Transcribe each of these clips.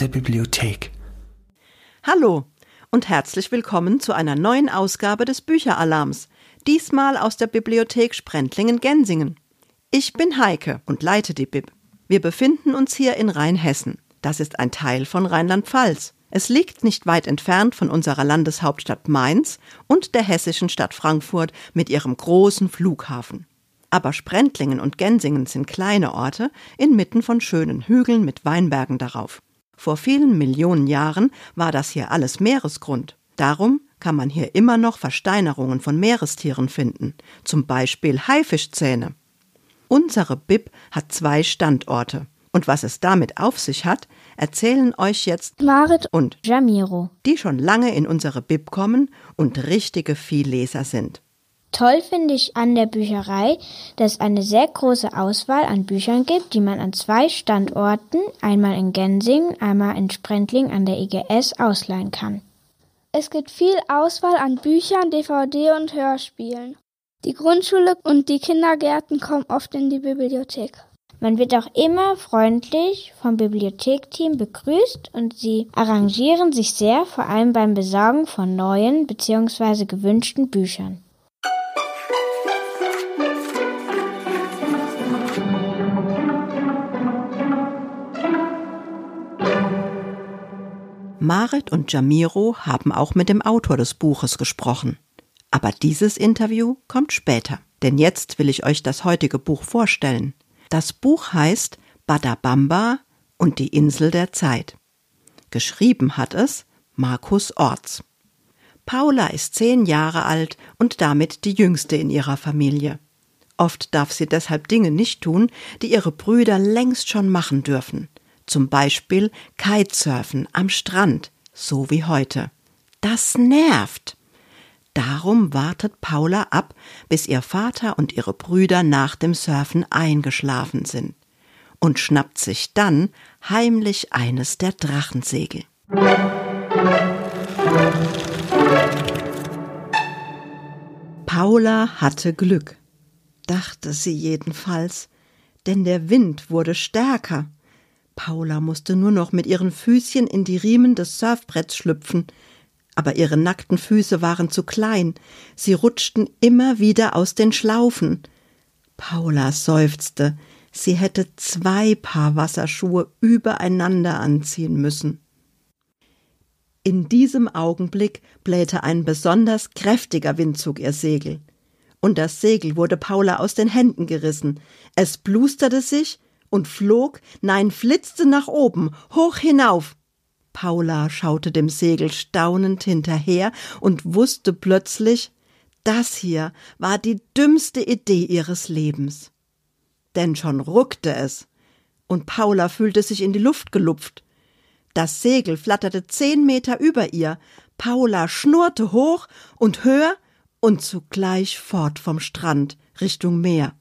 der Bibliothek. Hallo und herzlich willkommen zu einer neuen Ausgabe des Bücheralarms, diesmal aus der Bibliothek Sprentlingen-Gensingen. Ich bin Heike und leite die Bib. Wir befinden uns hier in Rheinhessen. Das ist ein Teil von Rheinland-Pfalz. Es liegt nicht weit entfernt von unserer Landeshauptstadt Mainz und der hessischen Stadt Frankfurt mit ihrem großen Flughafen. Aber Sprentlingen und Gensingen sind kleine Orte inmitten von schönen Hügeln mit Weinbergen darauf. Vor vielen Millionen Jahren war das hier alles Meeresgrund. Darum kann man hier immer noch Versteinerungen von Meerestieren finden, zum Beispiel Haifischzähne. Unsere Bib hat zwei Standorte. Und was es damit auf sich hat, erzählen euch jetzt Marit und Jamiro. die schon lange in unsere Bib kommen und richtige Vielleser sind. Toll finde ich an der Bücherei, dass es eine sehr große Auswahl an Büchern gibt, die man an zwei Standorten, einmal in Gensingen, einmal in Sprentling an der IGS, ausleihen kann. Es gibt viel Auswahl an Büchern, DVD und Hörspielen. Die Grundschule und die Kindergärten kommen oft in die Bibliothek. Man wird auch immer freundlich vom Bibliothekteam begrüßt und sie arrangieren sich sehr, vor allem beim Besorgen von neuen bzw. gewünschten Büchern. Marit und Jamiro haben auch mit dem Autor des Buches gesprochen. Aber dieses Interview kommt später, denn jetzt will ich euch das heutige Buch vorstellen. Das Buch heißt Badabamba und die Insel der Zeit. Geschrieben hat es Markus Orts. Paula ist zehn Jahre alt und damit die jüngste in ihrer Familie. Oft darf sie deshalb Dinge nicht tun, die ihre Brüder längst schon machen dürfen. Zum Beispiel Kitesurfen am Strand, so wie heute. Das nervt. Darum wartet Paula ab, bis ihr Vater und ihre Brüder nach dem Surfen eingeschlafen sind und schnappt sich dann heimlich eines der Drachensegel. Paula hatte Glück, dachte sie jedenfalls, denn der Wind wurde stärker. Paula musste nur noch mit ihren Füßchen in die Riemen des Surfbretts schlüpfen, aber ihre nackten Füße waren zu klein, sie rutschten immer wieder aus den Schlaufen. Paula seufzte, sie hätte zwei Paar Wasserschuhe übereinander anziehen müssen. In diesem Augenblick blähte ein besonders kräftiger Windzug ihr Segel. Und das Segel wurde Paula aus den Händen gerissen. Es blusterte sich und flog, nein, flitzte nach oben, hoch hinauf. Paula schaute dem Segel staunend hinterher und wusste plötzlich, das hier war die dümmste Idee ihres Lebens. Denn schon ruckte es, und Paula fühlte sich in die Luft gelupft. Das Segel flatterte zehn Meter über ihr, Paula schnurrte hoch und höher und zugleich fort vom Strand Richtung Meer.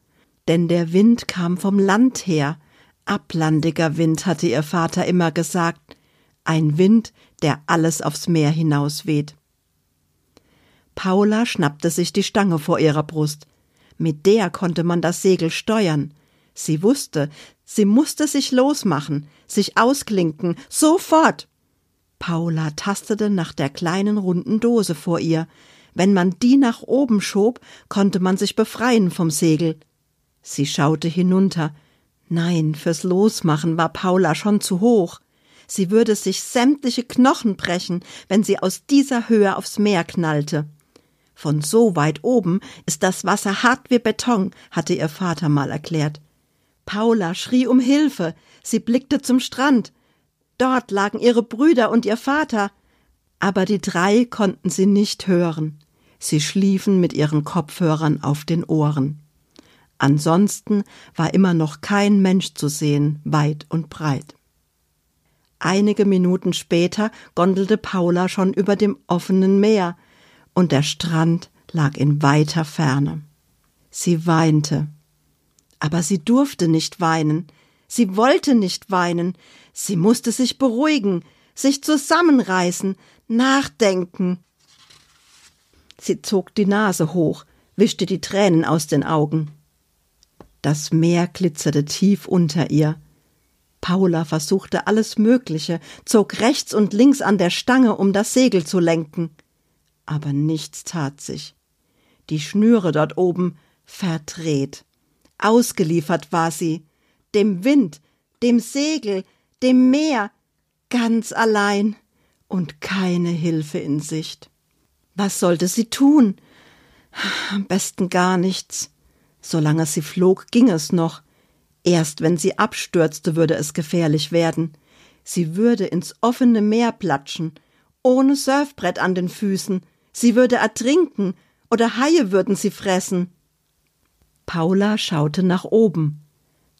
Denn der Wind kam vom Land her, ablandiger Wind, hatte ihr Vater immer gesagt, ein Wind, der alles aufs Meer hinausweht. Paula schnappte sich die Stange vor ihrer Brust. Mit der konnte man das Segel steuern. Sie wusste, sie musste sich losmachen, sich ausklinken, sofort. Paula tastete nach der kleinen runden Dose vor ihr. Wenn man die nach oben schob, konnte man sich befreien vom Segel. Sie schaute hinunter. Nein, fürs Losmachen war Paula schon zu hoch. Sie würde sich sämtliche Knochen brechen, wenn sie aus dieser Höhe aufs Meer knallte. Von so weit oben ist das Wasser hart wie Beton, hatte ihr Vater mal erklärt. Paula schrie um Hilfe. Sie blickte zum Strand. Dort lagen ihre Brüder und ihr Vater. Aber die drei konnten sie nicht hören. Sie schliefen mit ihren Kopfhörern auf den Ohren. Ansonsten war immer noch kein Mensch zu sehen, weit und breit. Einige Minuten später gondelte Paula schon über dem offenen Meer, und der Strand lag in weiter Ferne. Sie weinte. Aber sie durfte nicht weinen, sie wollte nicht weinen, sie musste sich beruhigen, sich zusammenreißen, nachdenken. Sie zog die Nase hoch, wischte die Tränen aus den Augen. Das Meer glitzerte tief unter ihr. Paula versuchte alles Mögliche, zog rechts und links an der Stange, um das Segel zu lenken. Aber nichts tat sich. Die Schnüre dort oben verdreht. Ausgeliefert war sie. Dem Wind, dem Segel, dem Meer, ganz allein und keine Hilfe in Sicht. Was sollte sie tun? Am besten gar nichts. Solange sie flog, ging es noch. Erst wenn sie abstürzte, würde es gefährlich werden. Sie würde ins offene Meer platschen, ohne Surfbrett an den Füßen. Sie würde ertrinken oder Haie würden sie fressen. Paula schaute nach oben.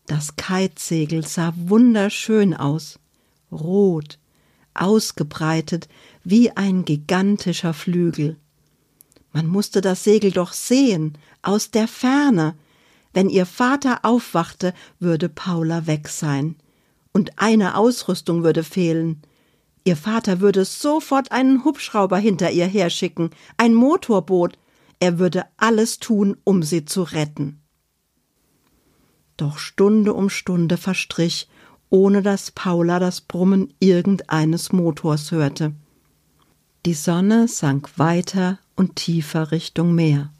Das Kitesegel sah wunderschön aus. Rot, ausgebreitet wie ein gigantischer Flügel. Man musste das Segel doch sehen, aus der Ferne. Wenn ihr Vater aufwachte, würde Paula weg sein. Und eine Ausrüstung würde fehlen. Ihr Vater würde sofort einen Hubschrauber hinter ihr herschicken, ein Motorboot. Er würde alles tun, um sie zu retten. Doch Stunde um Stunde verstrich, ohne dass Paula das Brummen irgendeines Motors hörte. Die Sonne sank weiter und tiefer Richtung Meer.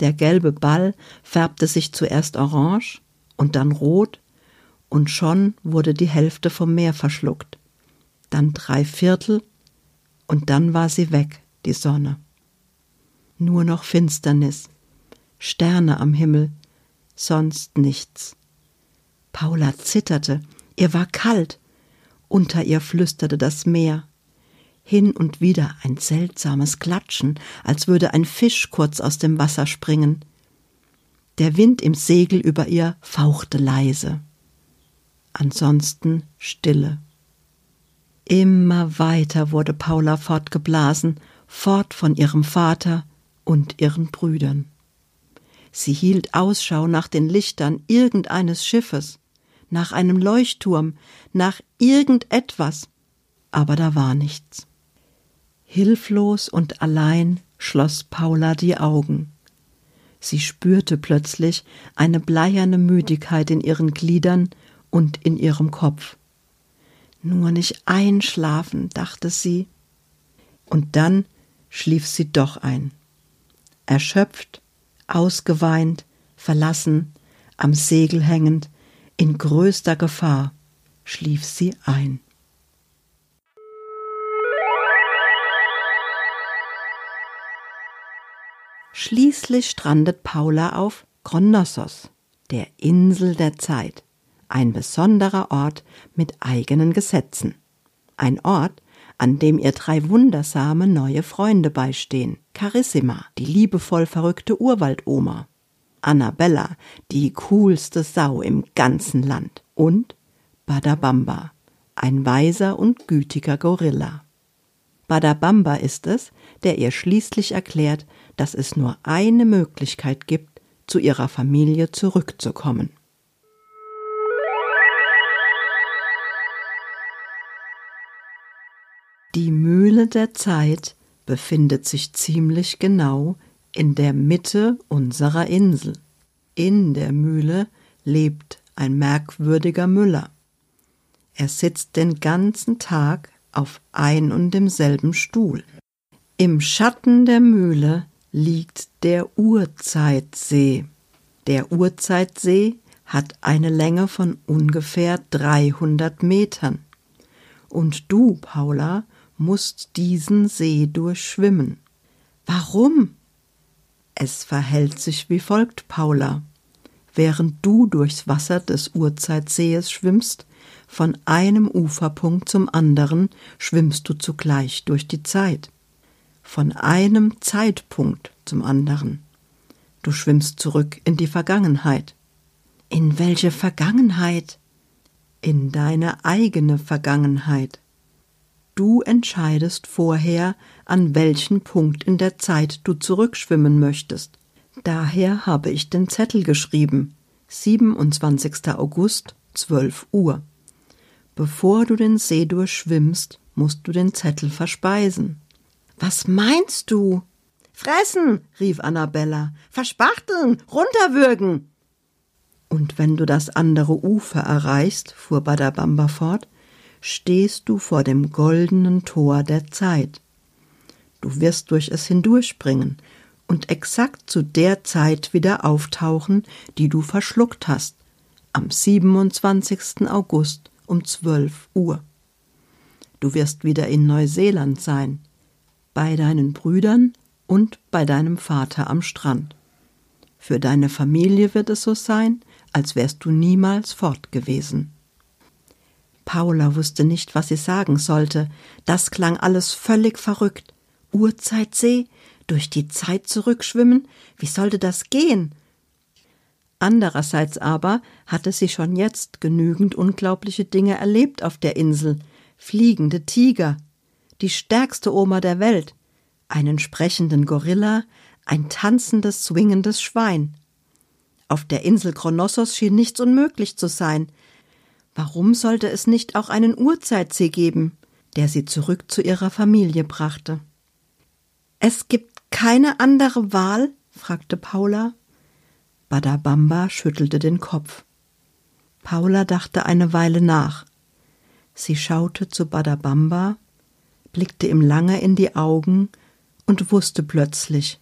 Der gelbe Ball färbte sich zuerst orange und dann rot, und schon wurde die Hälfte vom Meer verschluckt, dann drei Viertel, und dann war sie weg, die Sonne. Nur noch Finsternis, Sterne am Himmel, sonst nichts. Paula zitterte, ihr war kalt, unter ihr flüsterte das Meer hin und wieder ein seltsames Klatschen, als würde ein Fisch kurz aus dem Wasser springen. Der Wind im Segel über ihr fauchte leise. Ansonsten Stille. Immer weiter wurde Paula fortgeblasen, fort von ihrem Vater und ihren Brüdern. Sie hielt Ausschau nach den Lichtern irgendeines Schiffes, nach einem Leuchtturm, nach irgendetwas, aber da war nichts. Hilflos und allein schloss Paula die Augen. Sie spürte plötzlich eine bleierne Müdigkeit in ihren Gliedern und in ihrem Kopf. Nur nicht einschlafen, dachte sie. Und dann schlief sie doch ein. Erschöpft, ausgeweint, verlassen, am Segel hängend, in größter Gefahr, schlief sie ein. Schließlich strandet Paula auf Kronossos, der Insel der Zeit, ein besonderer Ort mit eigenen Gesetzen. Ein Ort, an dem ihr drei wundersame neue Freunde beistehen. Carissima, die liebevoll verrückte Urwaldoma. Annabella, die coolste Sau im ganzen Land. Und Badabamba, ein weiser und gütiger Gorilla. Badabamba ist es, der ihr schließlich erklärt, dass es nur eine Möglichkeit gibt, zu ihrer Familie zurückzukommen. Die Mühle der Zeit befindet sich ziemlich genau in der Mitte unserer Insel. In der Mühle lebt ein merkwürdiger Müller. Er sitzt den ganzen Tag auf ein und demselben Stuhl. Im Schatten der Mühle liegt der Urzeitsee. Der Urzeitsee hat eine Länge von ungefähr 300 Metern. Und du, Paula, musst diesen See durchschwimmen. Warum? Es verhält sich wie folgt, Paula. Während du durchs Wasser des Urzeitsees schwimmst, von einem Uferpunkt zum anderen schwimmst du zugleich durch die Zeit von einem Zeitpunkt zum anderen. Du schwimmst zurück in die Vergangenheit. In welche Vergangenheit? In deine eigene Vergangenheit. Du entscheidest vorher, an welchen Punkt in der Zeit du zurückschwimmen möchtest. Daher habe ich den Zettel geschrieben. 27. August, 12 Uhr. Bevor du den See durchschwimmst, musst du den Zettel verspeisen. Was meinst du? Fressen, rief Annabella. Verspachteln, runterwürgen. Und wenn du das andere Ufer erreichst, fuhr Badabamba fort, stehst du vor dem goldenen Tor der Zeit. Du wirst durch es hindurchspringen und exakt zu der Zeit wieder auftauchen, die du verschluckt hast, am 27. August um 12 Uhr. Du wirst wieder in Neuseeland sein, bei deinen Brüdern und bei deinem Vater am Strand. Für deine Familie wird es so sein, als wärst du niemals fort gewesen. Paula wusste nicht, was sie sagen sollte. Das klang alles völlig verrückt. Urzeitsee, durch die Zeit zurückschwimmen, wie sollte das gehen? Andererseits aber hatte sie schon jetzt genügend unglaubliche Dinge erlebt auf der Insel. Fliegende Tiger, die stärkste Oma der Welt, einen sprechenden Gorilla, ein tanzendes, swingendes Schwein. Auf der Insel Kronossos schien nichts unmöglich zu sein. Warum sollte es nicht auch einen Urzeitsee geben, der sie zurück zu ihrer Familie brachte? Es gibt keine andere Wahl? fragte Paula. Badabamba schüttelte den Kopf. Paula dachte eine Weile nach. Sie schaute zu Badabamba, blickte ihm lange in die Augen und wusste plötzlich,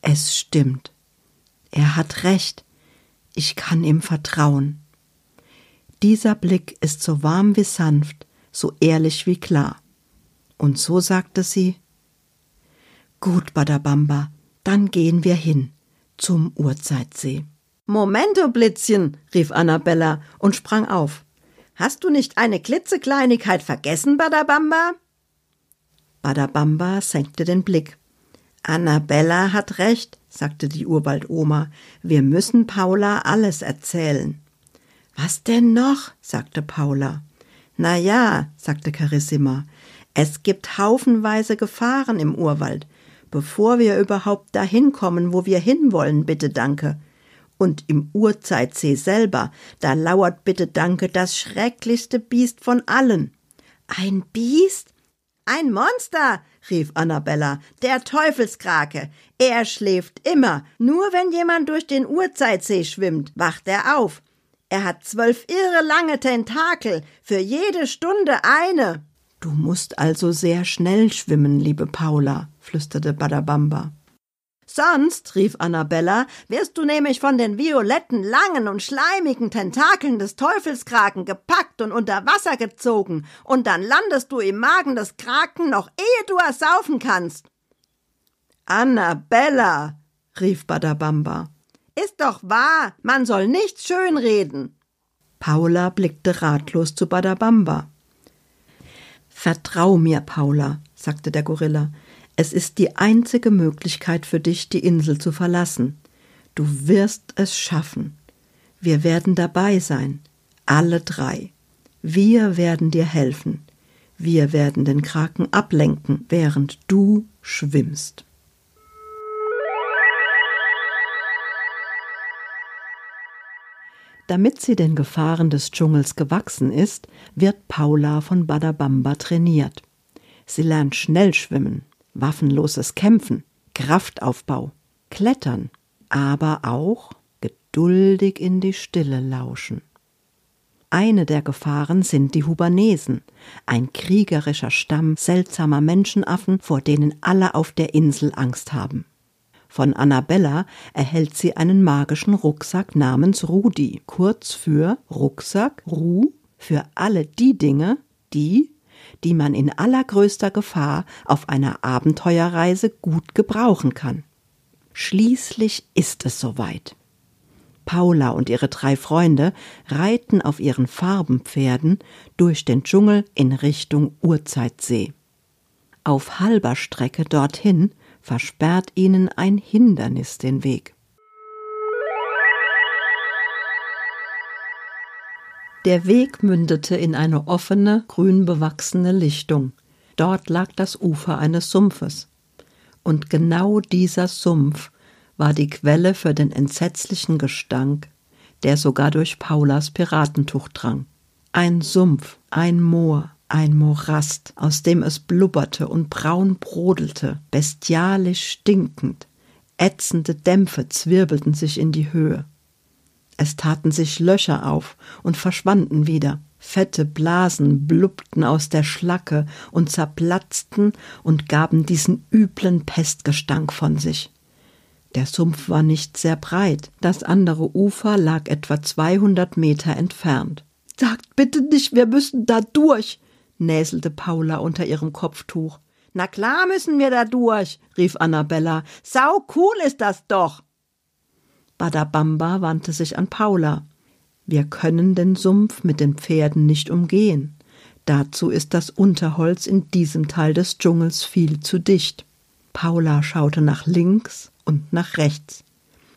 es stimmt. Er hat recht. Ich kann ihm vertrauen. Dieser Blick ist so warm wie sanft, so ehrlich wie klar. Und so sagte sie Gut, Badabamba, dann gehen wir hin zum Urzeitsee. Momento, Blitzchen, rief Annabella und sprang auf. Hast du nicht eine klitzekleinigkeit vergessen, Badabamba? Badabamba senkte den Blick. Annabella hat recht, sagte die Urwaldoma. Wir müssen Paula alles erzählen. Was denn noch? sagte Paula. Na ja, sagte Carissima, es gibt haufenweise Gefahren im Urwald, bevor wir überhaupt dahin kommen, wo wir hinwollen, bitte danke. Und im Urzeitsee selber, da lauert bitte danke das schrecklichste Biest von allen. Ein Biest? Ein Monster, rief Annabella, der Teufelskrake. Er schläft immer. Nur wenn jemand durch den Urzeitsee schwimmt, wacht er auf. Er hat zwölf irre lange Tentakel, für jede Stunde eine. Du musst also sehr schnell schwimmen, liebe Paula, flüsterte Badabamba. Sonst, rief Annabella, wirst du nämlich von den violetten, langen und schleimigen Tentakeln des Teufelskraken gepackt und unter Wasser gezogen, und dann landest du im Magen des Kraken, noch ehe du ersaufen kannst. Annabella, rief Badabamba, ist doch wahr, man soll nichts schönreden. Paula blickte ratlos zu Badabamba. Vertrau mir, Paula, sagte der Gorilla. Es ist die einzige Möglichkeit für dich, die Insel zu verlassen. Du wirst es schaffen. Wir werden dabei sein, alle drei. Wir werden dir helfen. Wir werden den Kraken ablenken, während du schwimmst. Damit sie den Gefahren des Dschungels gewachsen ist, wird Paula von Badabamba trainiert. Sie lernt schnell schwimmen, waffenloses Kämpfen, Kraftaufbau, Klettern, aber auch geduldig in die Stille lauschen. Eine der Gefahren sind die Hubanesen, ein kriegerischer Stamm seltsamer Menschenaffen, vor denen alle auf der Insel Angst haben. Von Annabella erhält sie einen magischen Rucksack namens Rudi, kurz für Rucksack, Ru, für alle die Dinge, die, die man in allergrößter Gefahr auf einer Abenteuerreise gut gebrauchen kann. Schließlich ist es soweit. Paula und ihre drei Freunde reiten auf ihren Farbenpferden durch den Dschungel in Richtung Urzeitsee. Auf halber Strecke dorthin versperrt ihnen ein Hindernis den Weg. Der Weg mündete in eine offene, grün bewachsene Lichtung. Dort lag das Ufer eines Sumpfes. Und genau dieser Sumpf war die Quelle für den entsetzlichen Gestank, der sogar durch Paulas Piratentuch drang. Ein Sumpf, ein Moor, ein Morast, aus dem es blubberte und braun brodelte, bestialisch stinkend. Ätzende Dämpfe zwirbelten sich in die Höhe. Es taten sich Löcher auf und verschwanden wieder. Fette Blasen blubbten aus der Schlacke und zerplatzten und gaben diesen üblen Pestgestank von sich. Der Sumpf war nicht sehr breit, das andere Ufer lag etwa 200 Meter entfernt. Sagt bitte nicht, wir müssen da durch, näselte Paula unter ihrem Kopftuch. Na klar müssen wir da durch, rief Annabella. Sau cool ist das doch. Badabamba wandte sich an Paula. Wir können den Sumpf mit den Pferden nicht umgehen. Dazu ist das Unterholz in diesem Teil des Dschungels viel zu dicht. Paula schaute nach links und nach rechts.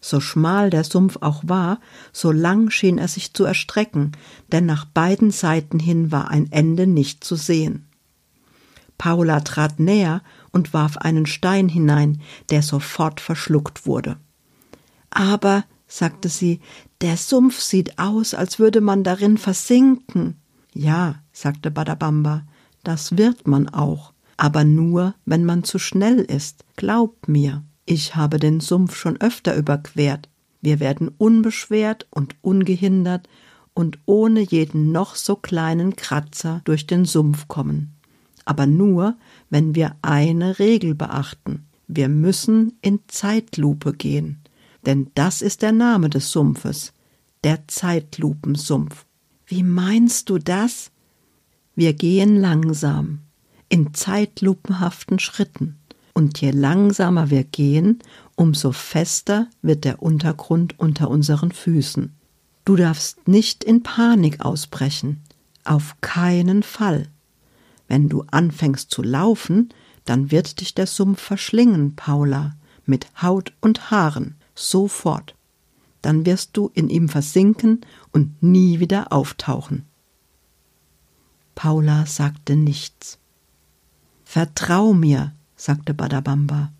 So schmal der Sumpf auch war, so lang schien er sich zu erstrecken, denn nach beiden Seiten hin war ein Ende nicht zu sehen. Paula trat näher und warf einen Stein hinein, der sofort verschluckt wurde. Aber, sagte sie, der Sumpf sieht aus, als würde man darin versinken. Ja, sagte Badabamba, das wird man auch, aber nur, wenn man zu schnell ist. Glaub mir, ich habe den Sumpf schon öfter überquert. Wir werden unbeschwert und ungehindert und ohne jeden noch so kleinen Kratzer durch den Sumpf kommen. Aber nur, wenn wir eine Regel beachten. Wir müssen in Zeitlupe gehen denn das ist der Name des Sumpfes, der Zeitlupensumpf. Wie meinst du das? Wir gehen langsam, in zeitlupenhaften Schritten, und je langsamer wir gehen, umso fester wird der Untergrund unter unseren Füßen. Du darfst nicht in Panik ausbrechen, auf keinen Fall. Wenn du anfängst zu laufen, dann wird dich der Sumpf verschlingen, Paula, mit Haut und Haaren sofort. Dann wirst du in ihm versinken und nie wieder auftauchen. Paula sagte nichts. Vertrau mir, sagte Badabamba.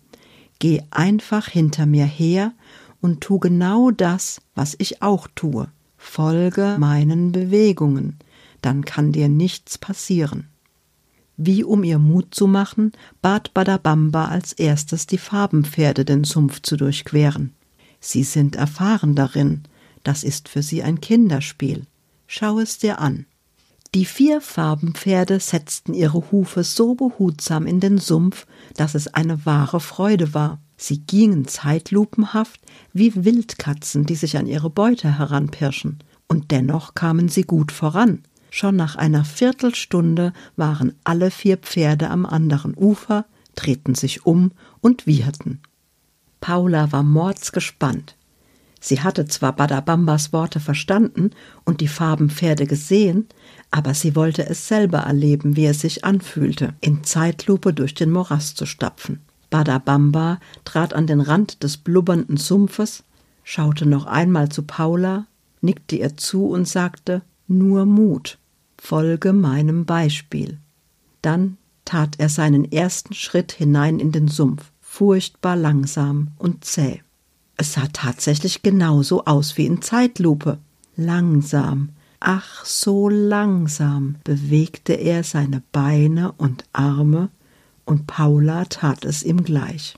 Geh einfach hinter mir her und tu genau das, was ich auch tue. Folge meinen Bewegungen, dann kann dir nichts passieren. Wie um ihr Mut zu machen, bat Badabamba als erstes die Farbenpferde den Sumpf zu durchqueren. Sie sind erfahren darin. Das ist für sie ein Kinderspiel. Schau es dir an. Die vier Farbenpferde setzten ihre Hufe so behutsam in den Sumpf, dass es eine wahre Freude war. Sie gingen zeitlupenhaft wie Wildkatzen, die sich an ihre Beute heranpirschen. Und dennoch kamen sie gut voran. Schon nach einer Viertelstunde waren alle vier Pferde am anderen Ufer, drehten sich um und wieherten. Paula war mordsgespannt. Sie hatte zwar Badabambas Worte verstanden und die Farbenpferde gesehen, aber sie wollte es selber erleben, wie es sich anfühlte, in Zeitlupe durch den Morast zu stapfen. Badabamba trat an den Rand des blubbernden Sumpfes, schaute noch einmal zu Paula, nickte ihr zu und sagte Nur Mut, folge meinem Beispiel. Dann tat er seinen ersten Schritt hinein in den Sumpf furchtbar langsam und zäh. Es sah tatsächlich genauso aus wie in Zeitlupe. Langsam, ach so langsam bewegte er seine Beine und Arme, und Paula tat es ihm gleich.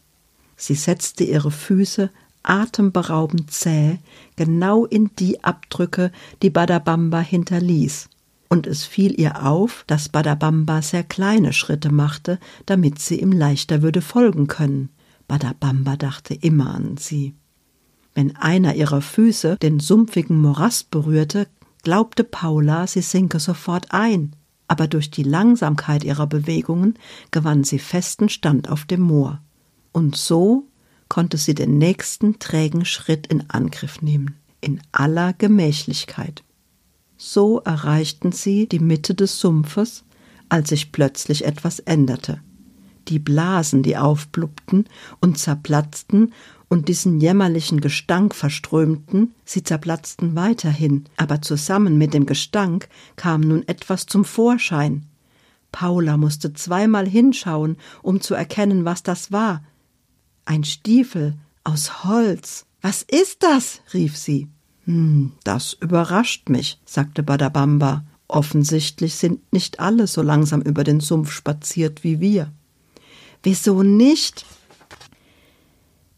Sie setzte ihre Füße atemberaubend zäh genau in die Abdrücke, die Badabamba hinterließ, und es fiel ihr auf, dass Badabamba sehr kleine Schritte machte, damit sie ihm leichter würde folgen können. Badabamba dachte immer an sie. Wenn einer ihrer Füße den sumpfigen Morast berührte, glaubte Paula, sie sinke sofort ein, aber durch die Langsamkeit ihrer Bewegungen gewann sie festen Stand auf dem Moor. Und so konnte sie den nächsten trägen Schritt in Angriff nehmen, in aller Gemächlichkeit. So erreichten sie die Mitte des Sumpfes, als sich plötzlich etwas änderte. Die Blasen, die aufblubbten und zerplatzten und diesen jämmerlichen Gestank verströmten, sie zerplatzten weiterhin, aber zusammen mit dem Gestank kam nun etwas zum Vorschein. Paula musste zweimal hinschauen, um zu erkennen, was das war. Ein Stiefel aus Holz. Was ist das? rief sie. Hm, das überrascht mich, sagte Badabamba. Offensichtlich sind nicht alle so langsam über den Sumpf spaziert wie wir. Wieso nicht?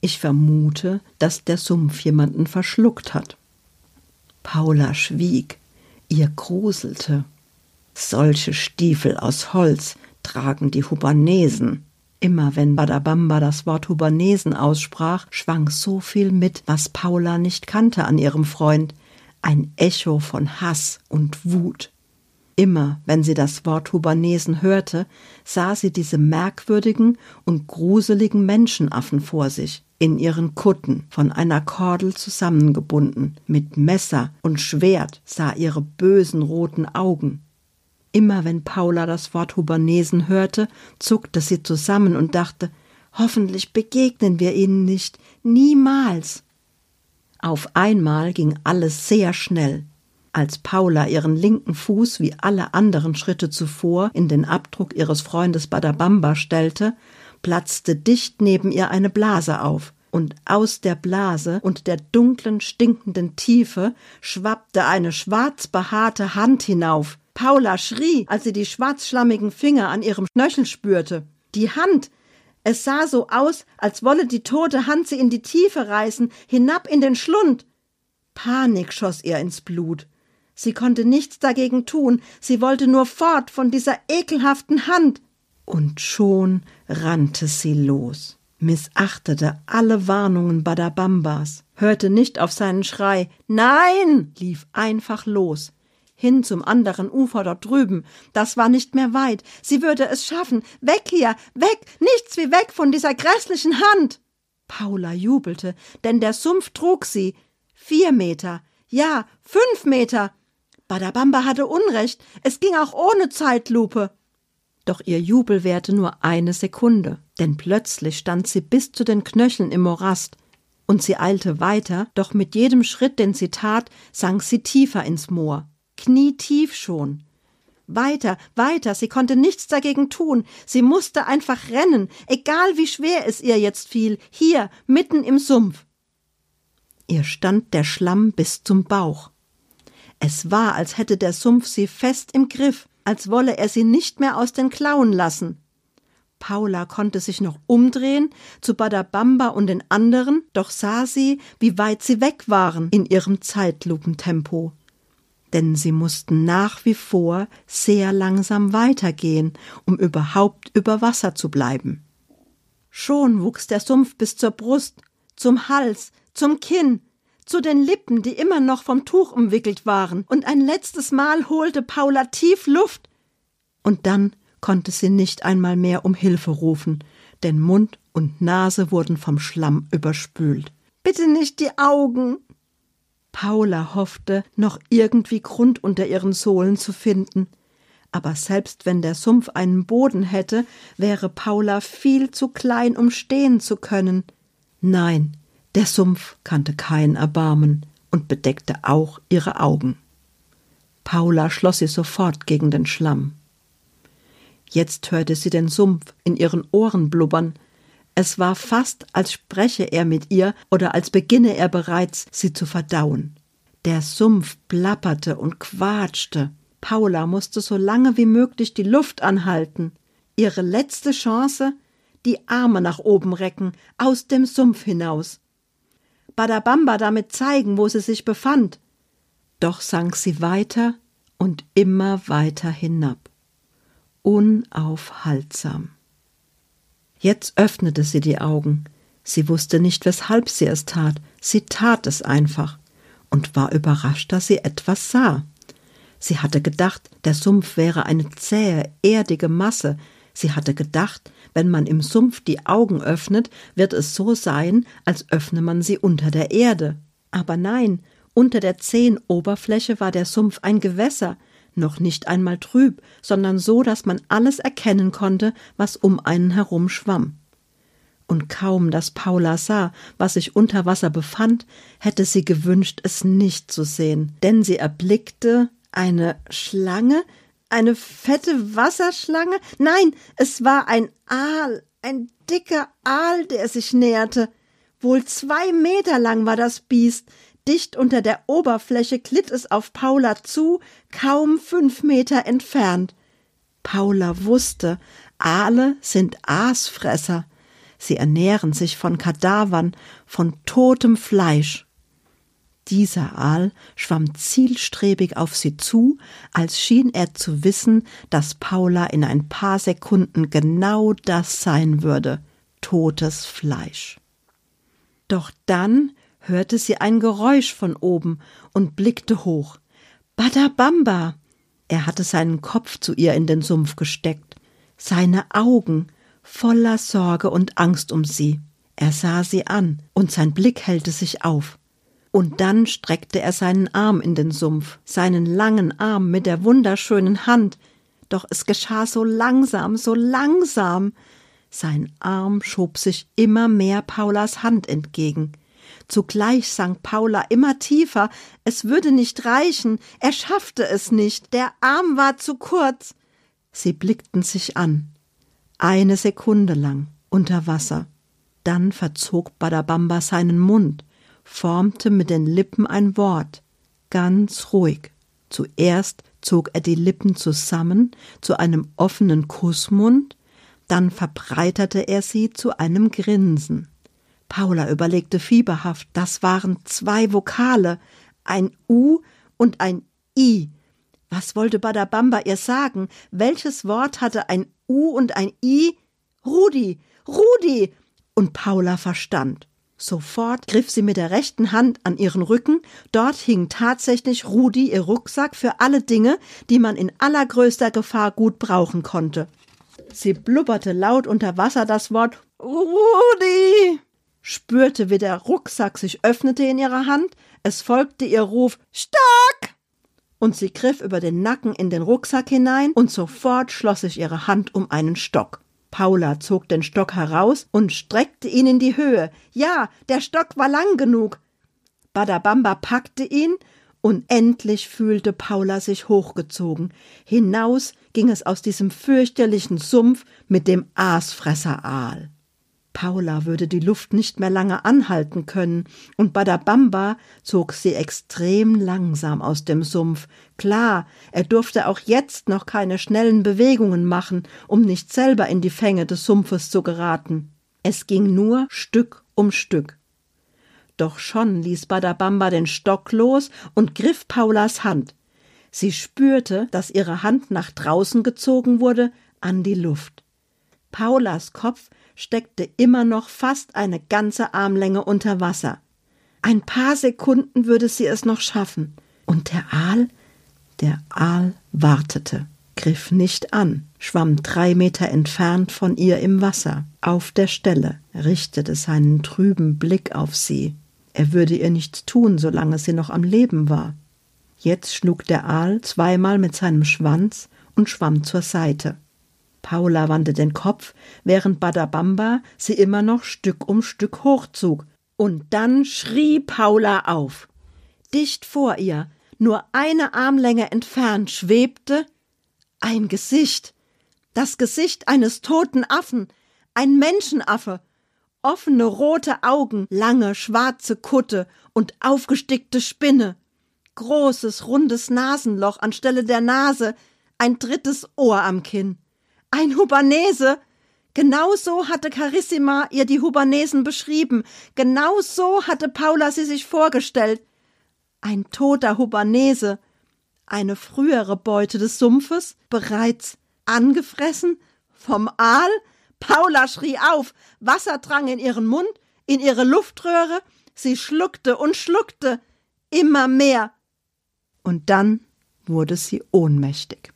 Ich vermute, dass der Sumpf jemanden verschluckt hat. Paula schwieg, ihr gruselte. Solche Stiefel aus Holz tragen die Hubanesen. Immer wenn Badabamba das Wort Hubanesen aussprach, schwang so viel mit, was Paula nicht kannte an ihrem Freund, ein Echo von Hass und Wut. Immer wenn sie das Wort Hubanesen hörte, sah sie diese merkwürdigen und gruseligen Menschenaffen vor sich, in ihren Kutten, von einer Kordel zusammengebunden, mit Messer und Schwert sah ihre bösen roten Augen. Immer wenn Paula das Wort Hubanesen hörte, zuckte sie zusammen und dachte, hoffentlich begegnen wir ihnen nicht, niemals. Auf einmal ging alles sehr schnell. Als Paula ihren linken Fuß wie alle anderen Schritte zuvor in den Abdruck ihres Freundes Badabamba stellte, platzte dicht neben ihr eine Blase auf, und aus der Blase und der dunklen, stinkenden Tiefe schwappte eine schwarz behaarte Hand hinauf. Paula schrie, als sie die schwarzschlammigen Finger an ihrem Knöchel spürte. Die Hand! Es sah so aus, als wolle die tote Hand sie in die Tiefe reißen, hinab in den Schlund. Panik schoss ihr ins Blut. Sie konnte nichts dagegen tun, sie wollte nur fort von dieser ekelhaften Hand. Und schon rannte sie los, missachtete alle Warnungen Badabambas, hörte nicht auf seinen Schrei, nein, lief einfach los, hin zum anderen Ufer dort drüben. Das war nicht mehr weit. Sie würde es schaffen. Weg hier, weg, nichts wie weg von dieser grässlichen Hand. Paula jubelte, denn der Sumpf trug sie. Vier Meter, ja, fünf Meter. Badabamba hatte Unrecht, es ging auch ohne Zeitlupe. Doch ihr Jubel währte nur eine Sekunde, denn plötzlich stand sie bis zu den Knöcheln im Morast, und sie eilte weiter, doch mit jedem Schritt, den sie tat, sank sie tiefer ins Moor, knietief schon. Weiter, weiter, sie konnte nichts dagegen tun, sie musste einfach rennen, egal wie schwer es ihr jetzt fiel, hier, mitten im Sumpf. Ihr stand der Schlamm bis zum Bauch. Es war, als hätte der Sumpf sie fest im Griff, als wolle er sie nicht mehr aus den Klauen lassen. Paula konnte sich noch umdrehen zu Badabamba und den anderen, doch sah sie, wie weit sie weg waren in ihrem Zeitlupentempo. Denn sie mussten nach wie vor sehr langsam weitergehen, um überhaupt über Wasser zu bleiben. Schon wuchs der Sumpf bis zur Brust, zum Hals, zum Kinn, zu den Lippen, die immer noch vom Tuch umwickelt waren, und ein letztes Mal holte Paula tief Luft. Und dann konnte sie nicht einmal mehr um Hilfe rufen, denn Mund und Nase wurden vom Schlamm überspült. Bitte nicht die Augen. Paula hoffte, noch irgendwie Grund unter ihren Sohlen zu finden. Aber selbst wenn der Sumpf einen Boden hätte, wäre Paula viel zu klein, um stehen zu können. Nein, der Sumpf kannte kein Erbarmen und bedeckte auch ihre Augen. Paula schloss sie sofort gegen den Schlamm. Jetzt hörte sie den Sumpf in ihren Ohren blubbern. Es war fast, als spreche er mit ihr oder als beginne er bereits, sie zu verdauen. Der Sumpf plapperte und quatschte. Paula musste so lange wie möglich die Luft anhalten. Ihre letzte Chance, die Arme nach oben recken, aus dem Sumpf hinaus. Badabamba damit zeigen, wo sie sich befand. Doch sank sie weiter und immer weiter hinab, unaufhaltsam. Jetzt öffnete sie die Augen. Sie wusste nicht, weshalb sie es tat. Sie tat es einfach und war überrascht, dass sie etwas sah. Sie hatte gedacht, der Sumpf wäre eine zähe, erdige Masse. Sie hatte gedacht, wenn man im Sumpf die Augen öffnet, wird es so sein, als öffne man sie unter der Erde. Aber nein, unter der zähen Oberfläche war der Sumpf ein Gewässer, noch nicht einmal trüb, sondern so, dass man alles erkennen konnte, was um einen herum schwamm. Und kaum, dass Paula sah, was sich unter Wasser befand, hätte sie gewünscht, es nicht zu sehen, denn sie erblickte eine Schlange, eine fette Wasserschlange? Nein, es war ein Aal, ein dicker Aal, der sich näherte. Wohl zwei Meter lang war das Biest. Dicht unter der Oberfläche glitt es auf Paula zu, kaum fünf Meter entfernt. Paula wusste, Aale sind Aasfresser. Sie ernähren sich von Kadavern, von totem Fleisch. Dieser Aal schwamm zielstrebig auf sie zu, als schien er zu wissen, dass Paula in ein paar Sekunden genau das sein würde totes Fleisch. Doch dann hörte sie ein Geräusch von oben und blickte hoch. Badabamba! Er hatte seinen Kopf zu ihr in den Sumpf gesteckt, seine Augen voller Sorge und Angst um sie. Er sah sie an, und sein Blick hellte sich auf. Und dann streckte er seinen Arm in den Sumpf, seinen langen Arm mit der wunderschönen Hand, doch es geschah so langsam, so langsam. Sein Arm schob sich immer mehr Paulas Hand entgegen. Zugleich sank Paula immer tiefer, es würde nicht reichen, er schaffte es nicht, der Arm war zu kurz. Sie blickten sich an. Eine Sekunde lang unter Wasser. Dann verzog Badabamba seinen Mund, formte mit den Lippen ein Wort, ganz ruhig. Zuerst zog er die Lippen zusammen zu einem offenen Kussmund, dann verbreiterte er sie zu einem Grinsen. Paula überlegte fieberhaft, das waren zwei Vokale, ein U und ein I. Was wollte Badabamba ihr sagen? Welches Wort hatte ein U und ein I? Rudi, Rudi! Und Paula verstand. Sofort griff sie mit der rechten Hand an ihren Rücken. Dort hing tatsächlich Rudi ihr Rucksack für alle Dinge, die man in allergrößter Gefahr gut brauchen konnte. Sie blubberte laut unter Wasser das Wort Rudi, spürte, wie der Rucksack sich öffnete in ihrer Hand. Es folgte ihr Ruf Stock! Und sie griff über den Nacken in den Rucksack hinein und sofort schloss sich ihre Hand um einen Stock. Paula zog den Stock heraus und streckte ihn in die Höhe. Ja, der Stock war lang genug. Badabamba packte ihn, und endlich fühlte Paula sich hochgezogen. Hinaus ging es aus diesem fürchterlichen Sumpf mit dem Aasfresseraal. Paula würde die Luft nicht mehr lange anhalten können, und Badabamba zog sie extrem langsam aus dem Sumpf. Klar, er durfte auch jetzt noch keine schnellen Bewegungen machen, um nicht selber in die Fänge des Sumpfes zu geraten. Es ging nur Stück um Stück. Doch schon ließ Badabamba den Stock los und griff Paulas Hand. Sie spürte, dass ihre Hand nach draußen gezogen wurde, an die Luft. Paulas Kopf steckte immer noch fast eine ganze Armlänge unter Wasser. Ein paar Sekunden würde sie es noch schaffen. Und der Aal? Der Aal wartete, griff nicht an, schwamm drei Meter entfernt von ihr im Wasser, auf der Stelle, richtete seinen trüben Blick auf sie. Er würde ihr nichts tun, solange sie noch am Leben war. Jetzt schlug der Aal zweimal mit seinem Schwanz und schwamm zur Seite. Paula wandte den Kopf, während Badabamba sie immer noch Stück um Stück hochzog. Und dann schrie Paula auf. Dicht vor ihr, nur eine Armlänge entfernt, schwebte ein Gesicht. Das Gesicht eines toten Affen, ein Menschenaffe. Offene rote Augen, lange schwarze Kutte und aufgestickte Spinne. Großes rundes Nasenloch anstelle der Nase, ein drittes Ohr am Kinn. Ein Hubanese! Genau so hatte Carissima ihr die Hubanesen beschrieben. Genau so hatte Paula sie sich vorgestellt. Ein toter Hubanese. Eine frühere Beute des Sumpfes, bereits angefressen vom Aal. Paula schrie auf. Wasser drang in ihren Mund, in ihre Luftröhre. Sie schluckte und schluckte. Immer mehr. Und dann wurde sie ohnmächtig.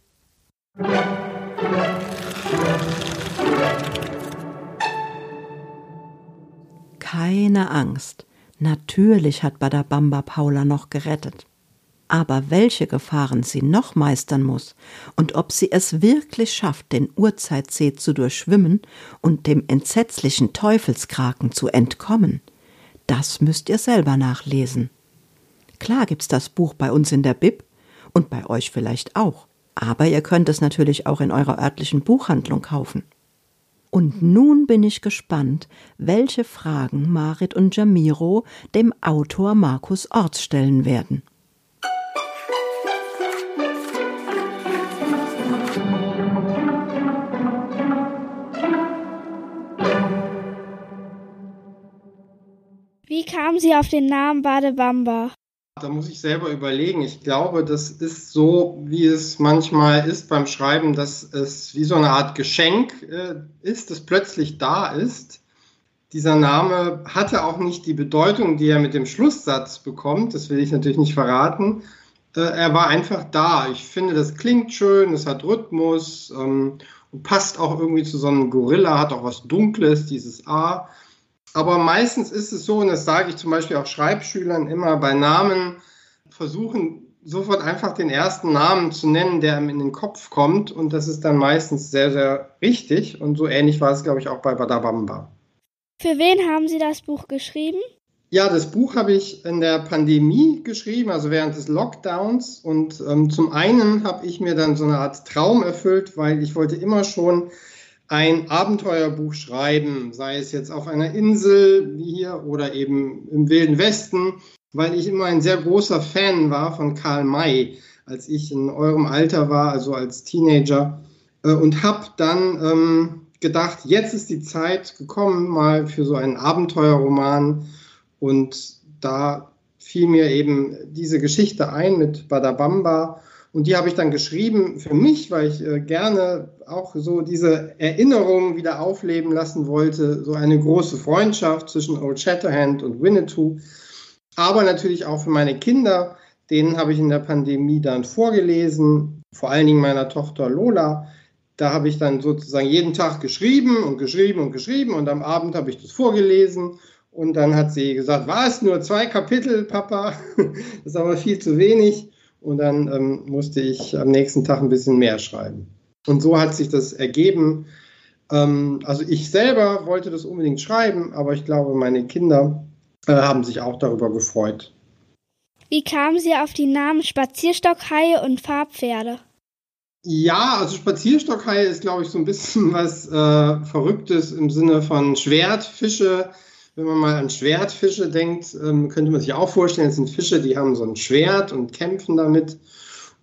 Keine Angst. Natürlich hat Badabamba Paula noch gerettet. Aber welche Gefahren sie noch meistern muss und ob sie es wirklich schafft, den Urzeitsee zu durchschwimmen und dem entsetzlichen Teufelskraken zu entkommen, das müsst ihr selber nachlesen. Klar gibt's das Buch bei uns in der Bib und bei euch vielleicht auch. Aber ihr könnt es natürlich auch in eurer örtlichen Buchhandlung kaufen. Und nun bin ich gespannt, welche Fragen Marit und Jamiro dem Autor Markus Orts stellen werden. Wie kam sie auf den Namen Badebamba? Da muss ich selber überlegen. Ich glaube, das ist so, wie es manchmal ist beim Schreiben, dass es wie so eine Art Geschenk äh, ist, das plötzlich da ist. Dieser Name hatte auch nicht die Bedeutung, die er mit dem Schlusssatz bekommt. Das will ich natürlich nicht verraten. Äh, er war einfach da. Ich finde, das klingt schön, es hat Rhythmus ähm, und passt auch irgendwie zu so einem Gorilla, hat auch was Dunkles, dieses A. Aber meistens ist es so, und das sage ich zum Beispiel auch Schreibschülern immer bei Namen, versuchen sofort einfach den ersten Namen zu nennen, der einem in den Kopf kommt. Und das ist dann meistens sehr, sehr richtig. Und so ähnlich war es, glaube ich, auch bei Badabamba. Für wen haben Sie das Buch geschrieben? Ja, das Buch habe ich in der Pandemie geschrieben, also während des Lockdowns. Und ähm, zum einen habe ich mir dann so eine Art Traum erfüllt, weil ich wollte immer schon ein Abenteuerbuch schreiben, sei es jetzt auf einer Insel wie hier oder eben im Wilden Westen, weil ich immer ein sehr großer Fan war von Karl May, als ich in eurem Alter war, also als Teenager, äh, und habe dann ähm, gedacht, jetzt ist die Zeit gekommen mal für so einen Abenteuerroman. Und da fiel mir eben diese Geschichte ein mit Badabamba und die habe ich dann geschrieben für mich, weil ich äh, gerne auch so diese Erinnerung wieder aufleben lassen wollte, so eine große Freundschaft zwischen Old Shatterhand und Winnetou. Aber natürlich auch für meine Kinder, denen habe ich in der Pandemie dann vorgelesen, vor allen Dingen meiner Tochter Lola. Da habe ich dann sozusagen jeden Tag geschrieben und geschrieben und geschrieben und am Abend habe ich das vorgelesen und dann hat sie gesagt, war es nur zwei Kapitel, Papa? das ist aber viel zu wenig. Und dann ähm, musste ich am nächsten Tag ein bisschen mehr schreiben. Und so hat sich das ergeben. Ähm, also ich selber wollte das unbedingt schreiben, aber ich glaube, meine Kinder äh, haben sich auch darüber gefreut. Wie kamen Sie auf die Namen Spazierstockhaie und Farbpferde? Ja, also Spazierstockhaie ist, glaube ich, so ein bisschen was äh, Verrücktes im Sinne von Schwertfische wenn man mal an Schwertfische denkt, ähm, könnte man sich auch vorstellen, es sind Fische, die haben so ein Schwert und kämpfen damit.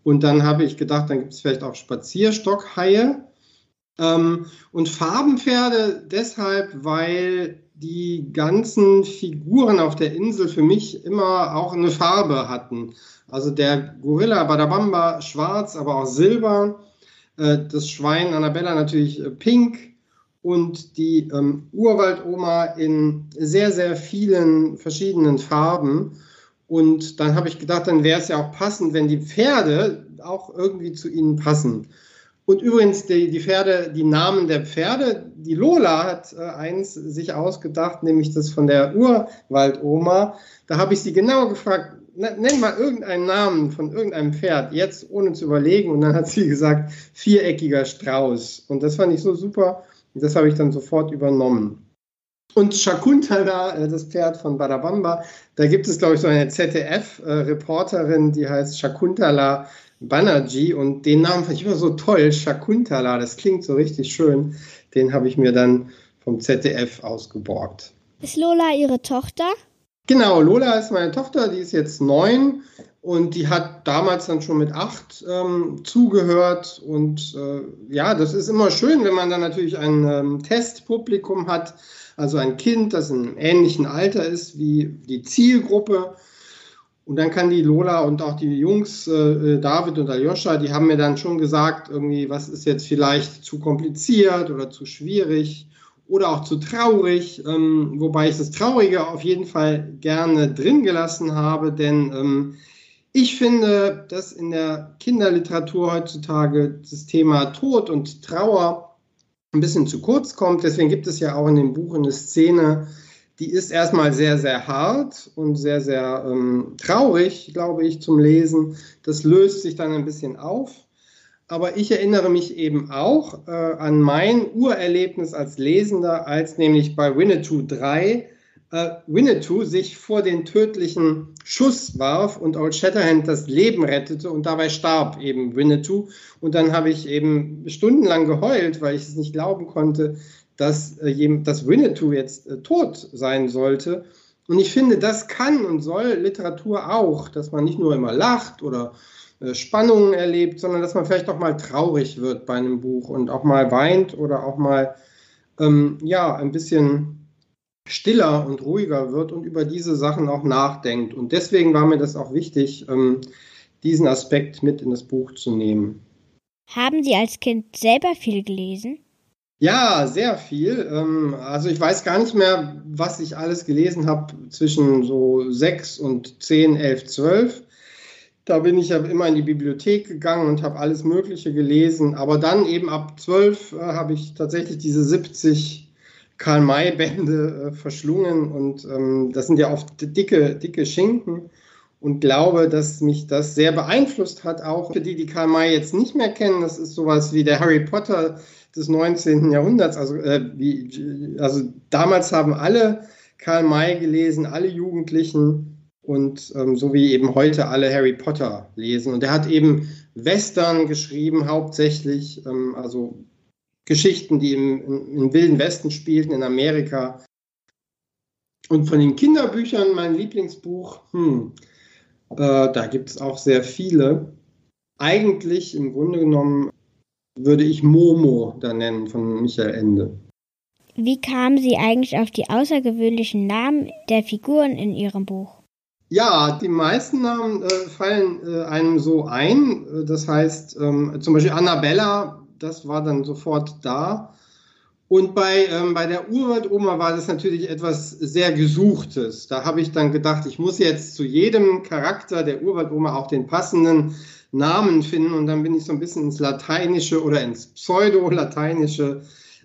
Und dann habe ich gedacht, dann gibt es vielleicht auch Spazierstockhaie. Ähm, und Farbenpferde deshalb, weil die ganzen Figuren auf der Insel für mich immer auch eine Farbe hatten. Also der Gorilla Badabamba schwarz, aber auch silber. Äh, das Schwein Annabella natürlich äh, pink und die ähm, Urwaldoma in sehr, sehr vielen verschiedenen Farben. Und dann habe ich gedacht, dann wäre es ja auch passend, wenn die Pferde auch irgendwie zu ihnen passen. Und übrigens, die, die Pferde, die Namen der Pferde, die Lola hat äh, eins sich ausgedacht, nämlich das von der Urwaldoma. Da habe ich sie genau gefragt, nenn mal irgendeinen Namen von irgendeinem Pferd, jetzt ohne zu überlegen. Und dann hat sie gesagt, viereckiger Strauß. Und das fand ich so super. Das habe ich dann sofort übernommen. Und Shakuntala, äh, das Pferd von Badabamba, da gibt es, glaube ich, so eine ZDF-Reporterin, die heißt Shakuntala Banerjee und den Namen fand ich immer so toll, Shakuntala, das klingt so richtig schön. Den habe ich mir dann vom ZDF ausgeborgt. Ist Lola Ihre Tochter? Genau, Lola ist meine Tochter, die ist jetzt neun und die hat damals dann schon mit acht ähm, zugehört. Und äh, ja, das ist immer schön, wenn man dann natürlich ein ähm, Testpublikum hat, also ein Kind, das in einem ähnlichen Alter ist wie die Zielgruppe. Und dann kann die Lola und auch die Jungs, äh, David und Aljoscha, die haben mir dann schon gesagt, irgendwie, was ist jetzt vielleicht zu kompliziert oder zu schwierig oder auch zu traurig, ähm, wobei ich das Traurige auf jeden Fall gerne drin gelassen habe, denn ähm, ich finde, dass in der Kinderliteratur heutzutage das Thema Tod und Trauer ein bisschen zu kurz kommt. Deswegen gibt es ja auch in dem Buch eine Szene, die ist erstmal sehr, sehr hart und sehr, sehr ähm, traurig, glaube ich, zum Lesen. Das löst sich dann ein bisschen auf. Aber ich erinnere mich eben auch äh, an mein Urerlebnis als Lesender, als nämlich bei Winnetou 3 äh, Winnetou sich vor den tödlichen Schuss warf und Old Shatterhand das Leben rettete und dabei starb eben Winnetou. Und dann habe ich eben stundenlang geheult, weil ich es nicht glauben konnte, dass, äh, dass Winnetou jetzt äh, tot sein sollte. Und ich finde, das kann und soll Literatur auch, dass man nicht nur immer lacht oder Spannungen erlebt, sondern dass man vielleicht auch mal traurig wird bei einem Buch und auch mal weint oder auch mal ähm, ja ein bisschen stiller und ruhiger wird und über diese Sachen auch nachdenkt. Und deswegen war mir das auch wichtig, ähm, diesen Aspekt mit in das Buch zu nehmen. Haben Sie als Kind selber viel gelesen? Ja, sehr viel. Ähm, also ich weiß gar nicht mehr, was ich alles gelesen habe zwischen so sechs und zehn, elf, zwölf. Da bin ich ja immer in die Bibliothek gegangen und habe alles Mögliche gelesen. Aber dann eben ab zwölf äh, habe ich tatsächlich diese 70 Karl-May-Bände äh, verschlungen. Und ähm, das sind ja oft dicke, dicke Schinken und glaube, dass mich das sehr beeinflusst hat, auch für die, die Karl May jetzt nicht mehr kennen. Das ist sowas wie der Harry Potter des 19. Jahrhunderts. Also, äh, wie, also damals haben alle Karl May gelesen, alle Jugendlichen und ähm, so wie eben heute alle Harry Potter lesen. Und er hat eben Western geschrieben, hauptsächlich, ähm, also Geschichten, die im, im, im Wilden Westen spielten, in Amerika. Und von den Kinderbüchern, mein Lieblingsbuch, hm, äh, da gibt es auch sehr viele. Eigentlich im Grunde genommen würde ich Momo da nennen von Michael Ende. Wie kamen Sie eigentlich auf die außergewöhnlichen Namen der Figuren in Ihrem Buch? Ja, die meisten Namen äh, fallen äh, einem so ein. Äh, das heißt, ähm, zum Beispiel Annabella, das war dann sofort da. Und bei, ähm, bei der Urwaldoma war das natürlich etwas sehr Gesuchtes. Da habe ich dann gedacht, ich muss jetzt zu jedem Charakter der Urwaldoma auch den passenden Namen finden. Und dann bin ich so ein bisschen ins Lateinische oder ins Pseudo-Lateinische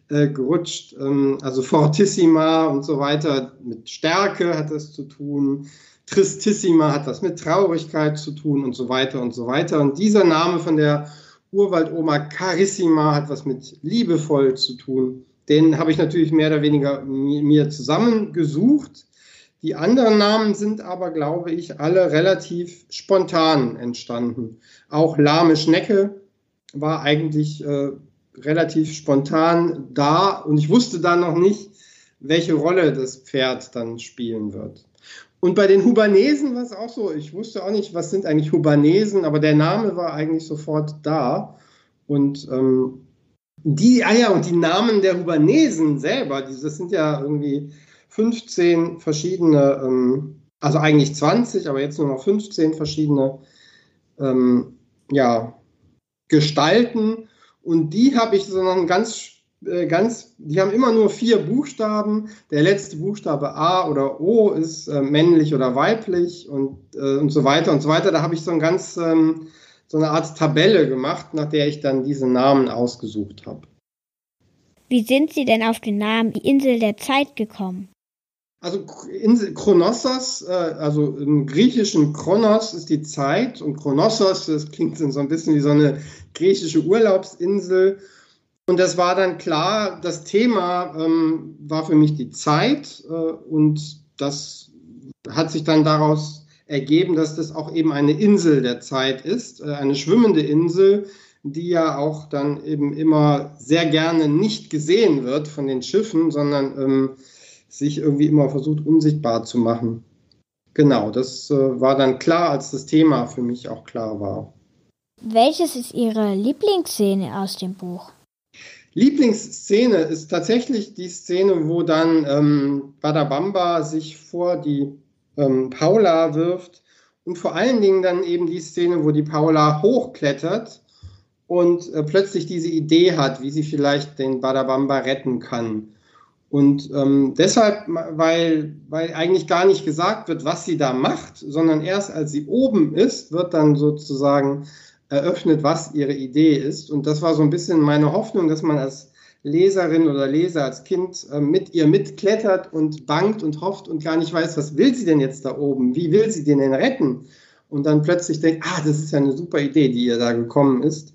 äh, gerutscht. Ähm, also Fortissima und so weiter. Mit Stärke hat das zu tun. Tristissima hat das mit Traurigkeit zu tun und so weiter und so weiter. Und dieser Name von der Urwaldoma Carissima hat was mit liebevoll zu tun. Den habe ich natürlich mehr oder weniger mir zusammengesucht. Die anderen Namen sind aber, glaube ich, alle relativ spontan entstanden. Auch Lahme Schnecke war eigentlich äh, relativ spontan da und ich wusste dann noch nicht, welche Rolle das Pferd dann spielen wird. Und bei den Hubanesen war es auch so. Ich wusste auch nicht, was sind eigentlich Hubanesen, aber der Name war eigentlich sofort da. Und ähm, die, ah ja, und die Namen der Hubanesen selber, das sind ja irgendwie 15 verschiedene, ähm, also eigentlich 20, aber jetzt nur noch 15 verschiedene ähm, ja, Gestalten. Und die habe ich so noch ein ganz, ganz, die haben immer nur vier Buchstaben. Der letzte Buchstabe A oder O ist äh, männlich oder weiblich und, äh, und so weiter und so weiter. Da habe ich so ein ganz ähm, so eine Art Tabelle gemacht, nach der ich dann diese Namen ausgesucht habe. Wie sind Sie denn auf den Namen Insel der Zeit gekommen? Also Insel Chronossos, äh, also im griechischen Kronos ist die Zeit und Chronossos, das klingt so ein bisschen wie so eine griechische Urlaubsinsel. Und das war dann klar, das Thema ähm, war für mich die Zeit äh, und das hat sich dann daraus ergeben, dass das auch eben eine Insel der Zeit ist, äh, eine schwimmende Insel, die ja auch dann eben immer sehr gerne nicht gesehen wird von den Schiffen, sondern ähm, sich irgendwie immer versucht unsichtbar zu machen. Genau, das äh, war dann klar, als das Thema für mich auch klar war. Welches ist Ihre Lieblingsszene aus dem Buch? Lieblingsszene ist tatsächlich die Szene, wo dann ähm, Badabamba sich vor die ähm, Paula wirft und vor allen Dingen dann eben die Szene, wo die Paula hochklettert und äh, plötzlich diese Idee hat, wie sie vielleicht den Badabamba retten kann. Und ähm, deshalb, weil, weil eigentlich gar nicht gesagt wird, was sie da macht, sondern erst als sie oben ist, wird dann sozusagen eröffnet, was ihre Idee ist. Und das war so ein bisschen meine Hoffnung, dass man als Leserin oder Leser als Kind äh, mit ihr mitklettert und bangt und hofft und gar nicht weiß, was will sie denn jetzt da oben? Wie will sie den denn retten? Und dann plötzlich denkt, ah, das ist ja eine super Idee, die ihr da gekommen ist.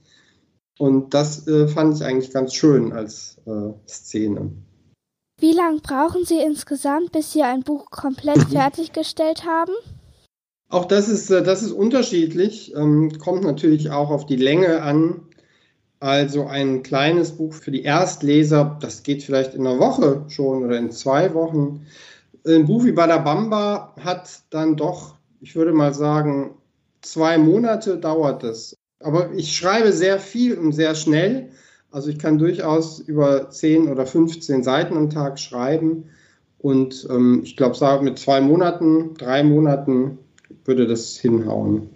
Und das äh, fand ich eigentlich ganz schön als äh, Szene. Wie lange brauchen Sie insgesamt, bis Sie ein Buch komplett fertiggestellt haben? Auch das ist, äh, das ist unterschiedlich, ähm, kommt natürlich auch auf die Länge an. Also ein kleines Buch für die Erstleser, das geht vielleicht in einer Woche schon oder in zwei Wochen. Ein Buch wie Badabamba hat dann doch, ich würde mal sagen, zwei Monate dauert es. Aber ich schreibe sehr viel und sehr schnell. Also ich kann durchaus über 10 oder 15 Seiten am Tag schreiben. Und ähm, ich glaube, mit zwei Monaten, drei Monaten würde das hinhauen.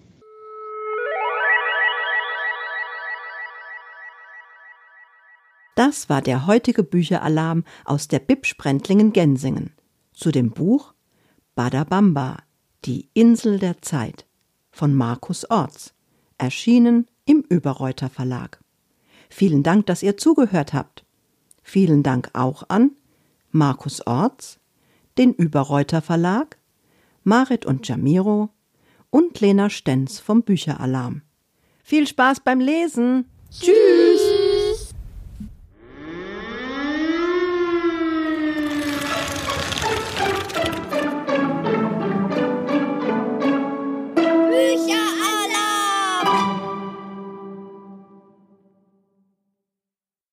Das war der heutige Bücheralarm aus der Bib Sprendlingen-Gensingen zu dem Buch Badabamba, die Insel der Zeit von Markus Orts, erschienen im Überreuter Verlag. Vielen Dank, dass ihr zugehört habt. Vielen Dank auch an Markus Orts, den Überreuter Verlag, Marit und Jamiro und Lena Stenz vom Bücheralarm. Viel Spaß beim Lesen. Tschüss!